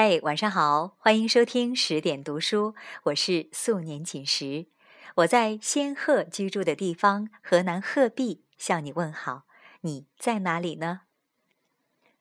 嗨，晚上好，欢迎收听十点读书，我是素年锦时，我在仙鹤居住的地方河南鹤壁向你问好，你在哪里呢？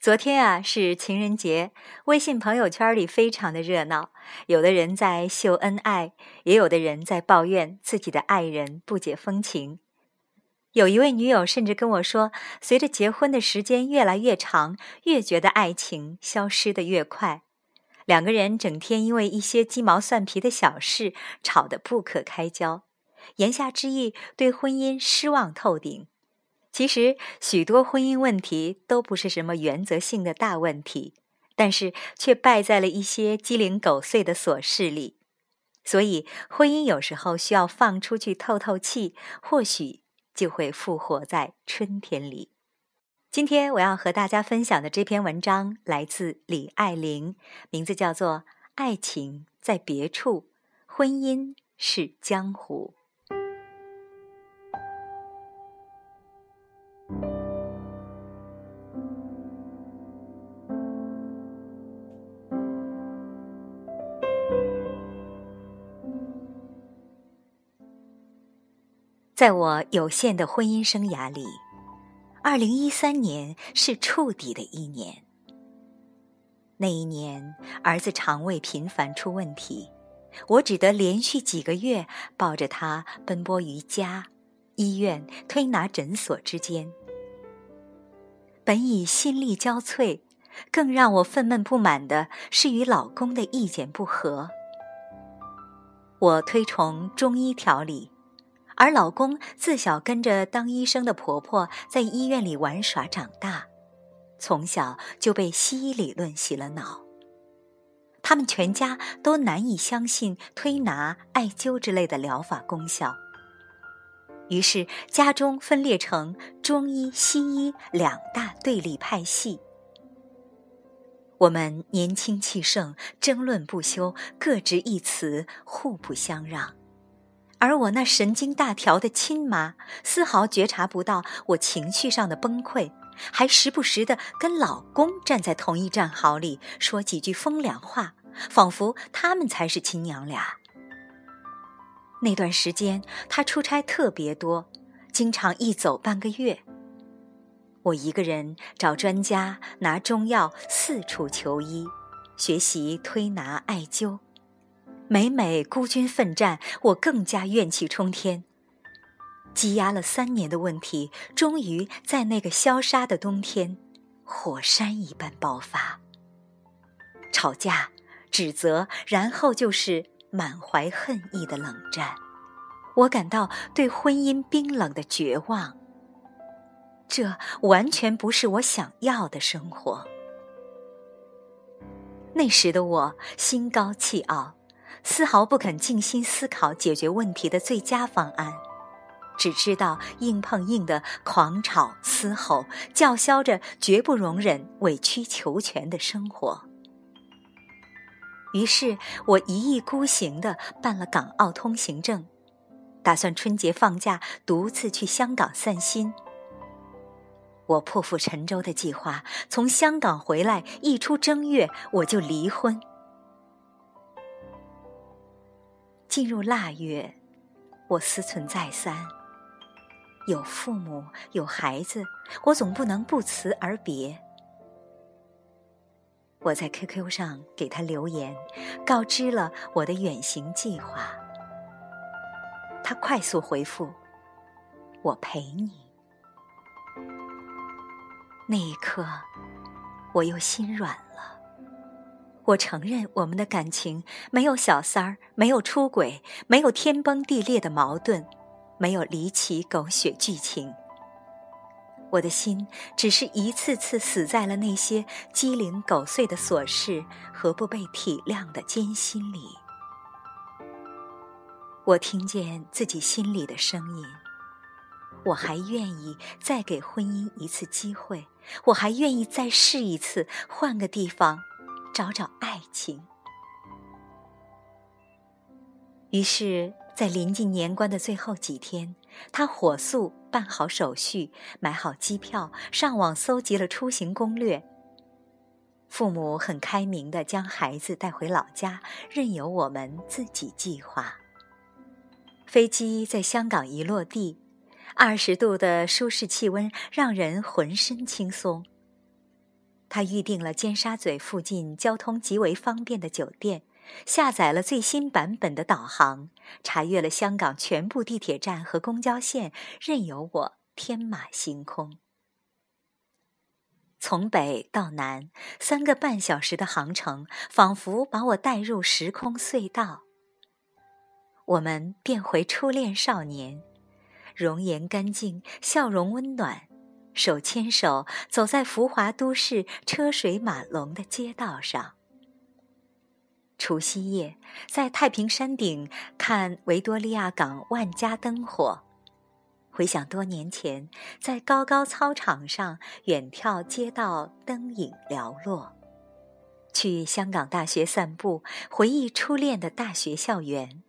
昨天啊是情人节，微信朋友圈里非常的热闹，有的人在秀恩爱，也有的人在抱怨自己的爱人不解风情。有一位女友甚至跟我说，随着结婚的时间越来越长，越觉得爱情消失的越快。两个人整天因为一些鸡毛蒜皮的小事吵得不可开交，言下之意对婚姻失望透顶。其实许多婚姻问题都不是什么原则性的大问题，但是却败在了一些鸡零狗碎的琐事里。所以婚姻有时候需要放出去透透气，或许就会复活在春天里。今天我要和大家分享的这篇文章来自李爱玲，名字叫做《爱情在别处，婚姻是江湖》。在我有限的婚姻生涯里。二零一三年是触底的一年。那一年，儿子肠胃频繁出问题，我只得连续几个月抱着他奔波于家、医院、推拿诊所之间。本已心力交瘁，更让我愤懑不满的是与老公的意见不合。我推崇中医调理。而老公自小跟着当医生的婆婆在医院里玩耍长大，从小就被西医理论洗了脑。他们全家都难以相信推拿、艾灸之类的疗法功效，于是家中分裂成中医、西医两大对立派系。我们年轻气盛，争论不休，各执一词，互不相让。而我那神经大条的亲妈，丝毫觉察不到我情绪上的崩溃，还时不时的跟老公站在同一战壕里，说几句风凉话，仿佛他们才是亲娘俩。那段时间，他出差特别多，经常一走半个月。我一个人找专家拿中药，四处求医，学习推拿艾灸。每每孤军奋战，我更加怨气冲天。积压了三年的问题，终于在那个消杀的冬天，火山一般爆发。吵架、指责，然后就是满怀恨意的冷战。我感到对婚姻冰冷的绝望。这完全不是我想要的生活。那时的我心高气傲。丝毫不肯静心思考解决问题的最佳方案，只知道硬碰硬的狂吵嘶吼，叫嚣着绝不容忍委曲求全的生活。于是我一意孤行的办了港澳通行证，打算春节放假独自去香港散心。我破釜沉舟的计划，从香港回来一出正月我就离婚。进入腊月，我思忖再三。有父母，有孩子，我总不能不辞而别。我在 QQ 上给他留言，告知了我的远行计划。他快速回复：“我陪你。”那一刻，我又心软。我承认，我们的感情没有小三儿，没有出轨，没有天崩地裂的矛盾，没有离奇狗血剧情。我的心只是一次次死在了那些鸡零狗碎的琐事和不被体谅的艰辛里。我听见自己心里的声音，我还愿意再给婚姻一次机会，我还愿意再试一次，换个地方。找找爱情。于是，在临近年关的最后几天，他火速办好手续，买好机票，上网搜集了出行攻略。父母很开明的将孩子带回老家，任由我们自己计划。飞机在香港一落地，二十度的舒适气温让人浑身轻松。他预定了尖沙咀附近交通极为方便的酒店，下载了最新版本的导航，查阅了香港全部地铁站和公交线，任由我天马行空。从北到南，三个半小时的航程，仿佛把我带入时空隧道。我们变回初恋少年，容颜干净，笑容温暖，手牵手走在浮华都市车水马龙的街道上。除夕夜，在太平山顶看维多利亚港万家灯火。回想多年前，在高高操场上远眺街道灯影寥落；去香港大学散步，回忆初恋的大学校园；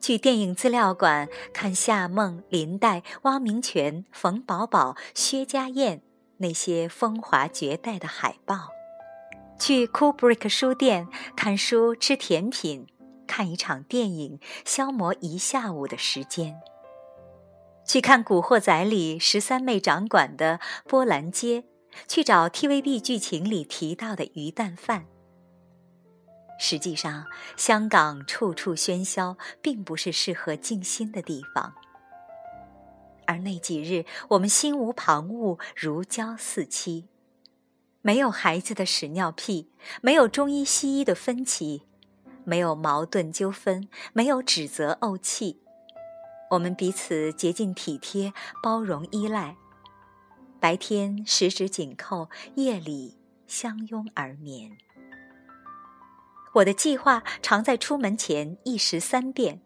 去电影资料馆看夏梦、林黛、汪明荃、冯宝宝、薛家燕那些风华绝代的海报；去 Kubrick 书店看书、吃甜品、看一场电影，消磨一下午的时间。去看《古惑仔》里十三妹掌管的波兰街，去找 TVB 剧情里提到的鱼蛋饭。实际上，香港处处喧嚣，并不是适合静心的地方。而那几日，我们心无旁骛，如胶似漆，没有孩子的屎尿屁，没有中医西医的分歧，没有矛盾纠纷，没有指责怄气。我们彼此竭尽体贴、包容、依赖，白天十指紧扣，夜里相拥而眠。我的计划常在出门前一时三变，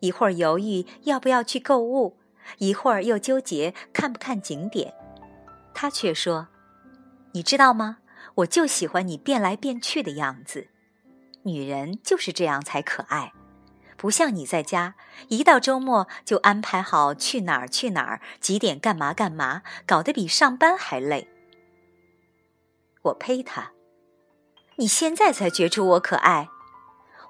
一会儿犹豫要不要去购物，一会儿又纠结看不看景点。他却说：“你知道吗？我就喜欢你变来变去的样子，女人就是这样才可爱。”不像你在家，一到周末就安排好去哪儿去哪儿，几点干嘛干嘛，搞得比上班还累。我呸他！你现在才觉出我可爱？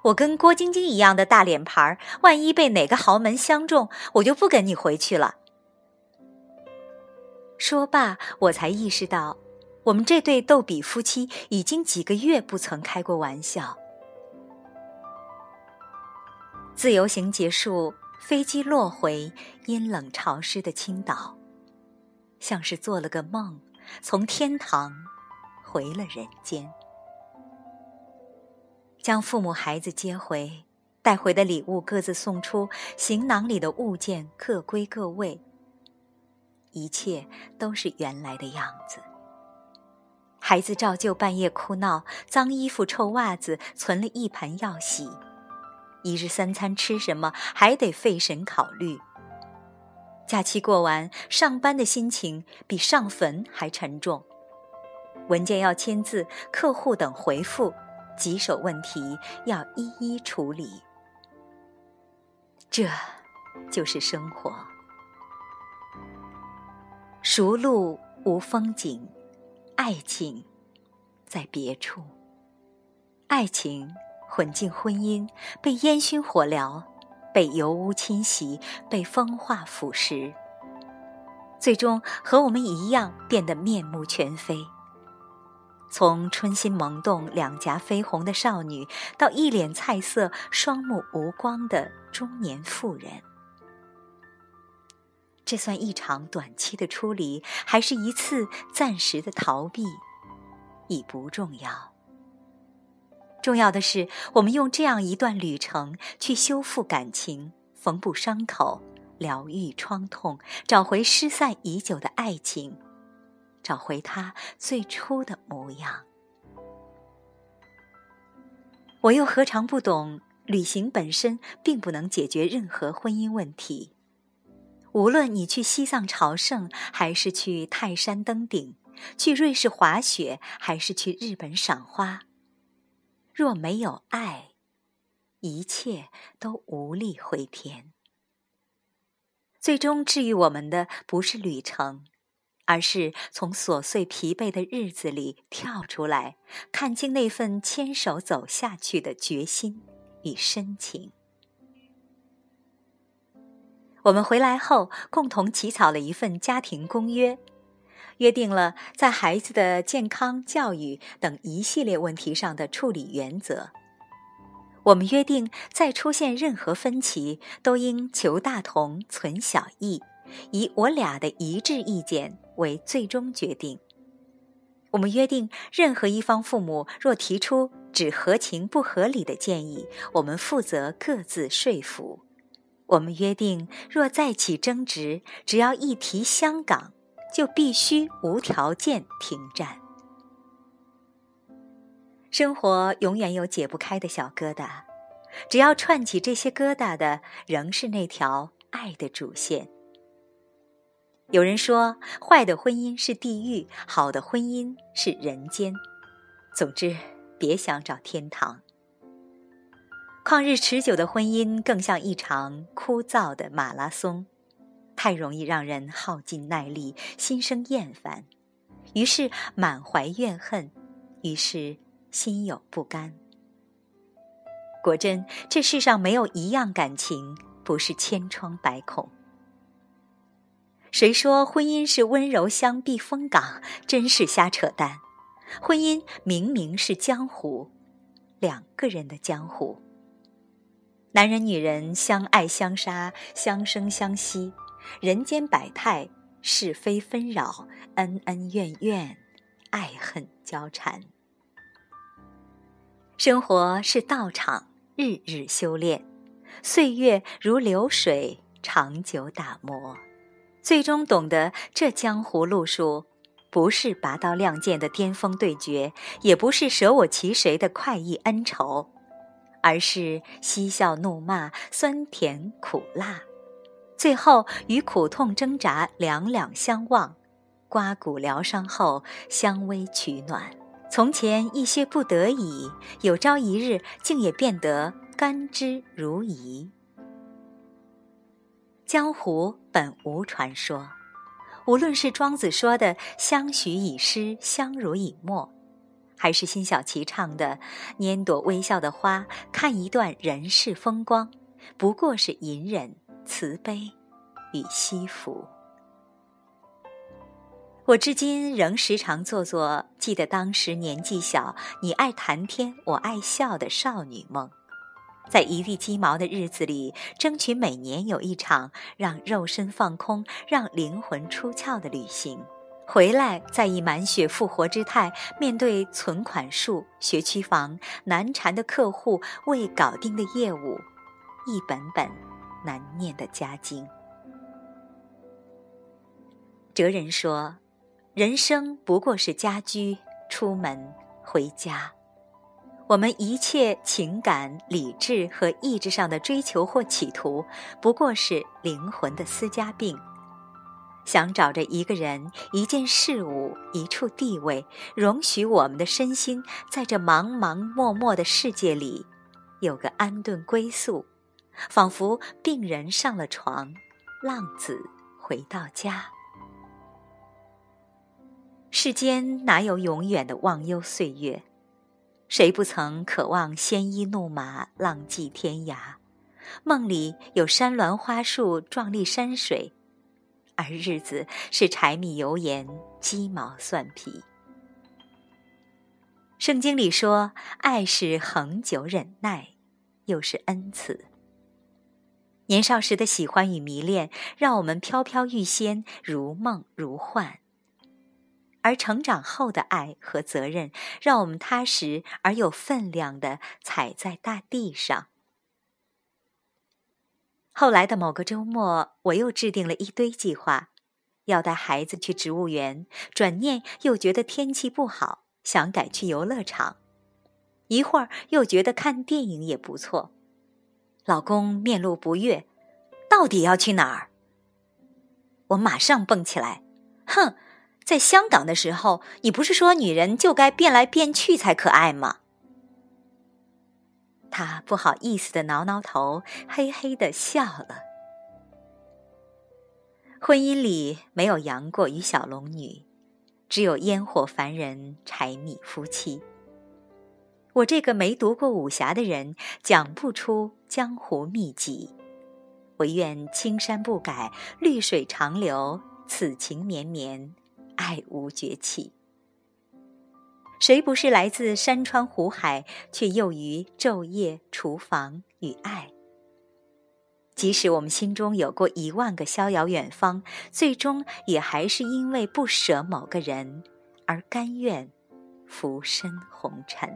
我跟郭晶晶一样的大脸盘儿，万一被哪个豪门相中，我就不跟你回去了。说罢，我才意识到，我们这对逗比夫妻已经几个月不曾开过玩笑。自由行结束，飞机落回阴冷潮湿的青岛，像是做了个梦，从天堂回了人间。将父母孩子接回，带回的礼物各自送出，行囊里的物件各归各位，一切都是原来的样子。孩子照旧半夜哭闹，脏衣服、臭袜子，存了一盘要洗。一日三餐吃什么，还得费神考虑。假期过完，上班的心情比上坟还沉重。文件要签字，客户等回复，棘手问题要一一处理。这，就是生活。熟路无风景，爱情，在别处。爱情。混进婚姻，被烟熏火燎，被油污侵袭，被风化腐蚀，最终和我们一样变得面目全非。从春心萌动、两颊绯红的少女，到一脸菜色、双目无光的中年妇人，这算一场短期的出离，还是一次暂时的逃避，已不重要。重要的是，我们用这样一段旅程去修复感情、缝补伤口、疗愈创痛，找回失散已久的爱情，找回它最初的模样。我又何尝不懂，旅行本身并不能解决任何婚姻问题。无论你去西藏朝圣，还是去泰山登顶，去瑞士滑雪，还是去日本赏花。若没有爱，一切都无力回天。最终治愈我们的不是旅程，而是从琐碎疲惫的日子里跳出来，看清那份牵手走下去的决心与深情。我们回来后，共同起草了一份家庭公约，约定了在孩子的健康、教育等一系列问题上的处理原则。我们约定，再出现任何分歧，都应求大同，存小异，以我俩的一致意见为最终决定。我们约定，任何一方父母若提出只合情不合理的建议，我们负责各自说服。我们约定，若再起争执，只要一提香港，就必须无条件停战。生活永远有解不开的小疙瘩，只要串起这些疙瘩的，仍是那条爱的主线。有人说，坏的婚姻是地狱，好的婚姻是人间。总之，别想找天堂。旷日持久的婚姻更像一场枯燥的马拉松，太容易让人耗尽耐力，心生厌烦，于是满怀怨恨，于是。心有不甘。果真，这世上没有一样感情不是千疮百孔。谁说婚姻是温柔乡避风港？真是瞎扯淡！婚姻明明是江湖，两个人的江湖。男人女人相爱相杀，相生相惜，人间百态，是非纷扰，恩恩怨怨，爱恨交缠。生活是道场，日日修炼，岁月如流水，长久打磨。最终懂得这江湖路数，不是拔刀亮剑的巅峰对决，也不是舍我其谁的快意恩仇，而是嬉笑怒骂，酸甜苦辣，最后与苦痛挣扎两两相望，刮骨疗伤后相偎取暖。从前一些不得已，有朝一日竟也变得甘之如饴。江湖本无传说，无论是庄子说的“相许以诗，相濡以沫”，还是辛晓琪唱的“拈朵微笑的花，看一段人世风光”，不过是隐忍、慈悲与惜福。我至今仍时常做做记得当时年纪小，你爱谈天，我爱笑的少女梦，在一地鸡毛的日子里，争取每年有一场让肉身放空、让灵魂出窍的旅行，回来再以满血复活之态面对存款数、学区房、难缠的客户、未搞定的业务，一本本难念的家经。哲人说。人生不过是家居、出门、回家，我们一切情感、理智和意志上的追求或企图，不过是灵魂的私家病。想找着一个人、一件事物、一处地位，容许我们的身心在这茫茫漠漠的世界里有个安顿归宿，仿佛病人上了床，浪子回到家。世间哪有永远的忘忧岁月？谁不曾渴望鲜衣怒马，浪迹天涯？梦里有山峦花树，壮丽山水，而日子是柴米油盐，鸡毛蒜皮。圣经里说，爱是恒久忍耐，又是恩慈。年少时的喜欢与迷恋，让我们飘飘欲仙，如梦如幻。而成长后的爱和责任，让我们踏实而有分量的踩在大地上。后来的某个周末，我又制定了一堆计划，要带孩子去植物园，转念又觉得天气不好，想改去游乐场。一会儿又觉得看电影也不错。老公面露不悦，到底要去哪儿？我马上蹦起来，哼！在香港的时候，你不是说女人就该变来变去才可爱吗？他不好意思的挠挠头，嘿嘿的笑了。婚姻里没有杨过与小龙女，只有烟火凡人、柴米夫妻。我这个没读过武侠的人，讲不出江湖秘籍。唯愿青山不改，绿水长流，此情绵绵，爱无绝期。谁不是来自山川湖海，却囿于昼夜厨房与爱？即使我们心中有过一万个逍遥远方，最终也还是因为不舍某个人，而甘愿浮生红尘。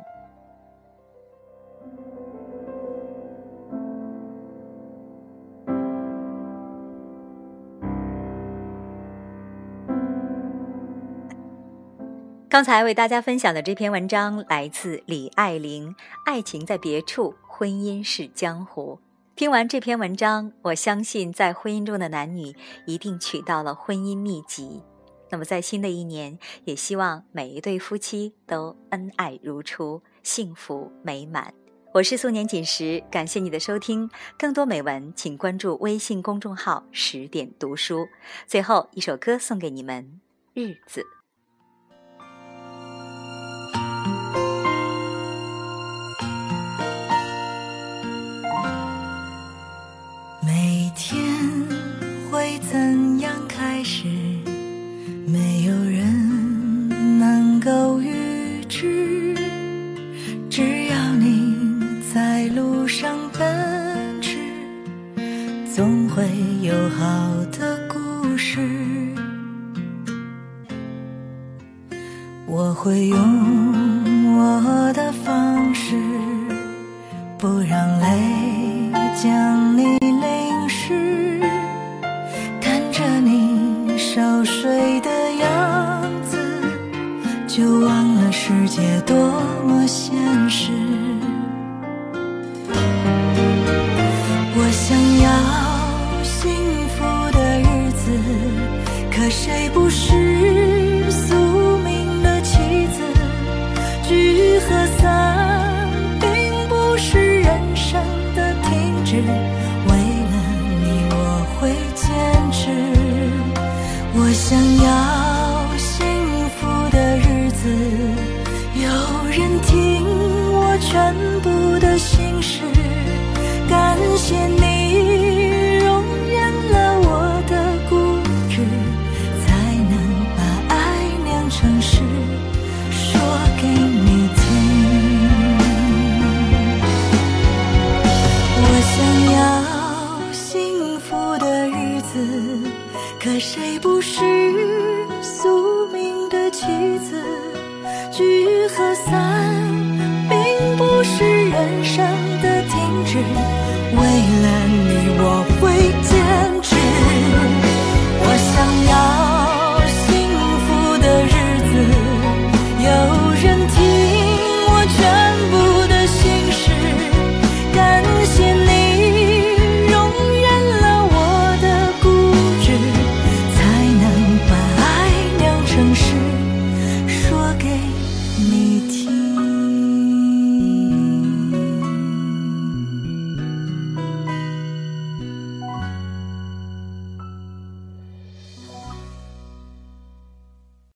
刚才为大家分享的这篇文章来自李爱玲，《爱情在别处，婚姻是江湖》。听完这篇文章，我相信在婚姻中的男女一定取到了婚姻秘籍。那么，在新的一年，也希望每一对夫妻都恩爱如初，幸福美满。我是素年锦时，感谢你的收听。更多美文，请关注微信公众号“十点读书”。最后一首歌送给你们，《日子》。就忘了世界多么现实。我想要幸福的日子，可谁不是宿命的棋子？聚？和散并不是人生的停止，为了你我会坚持。我想要全部的心事，感谢你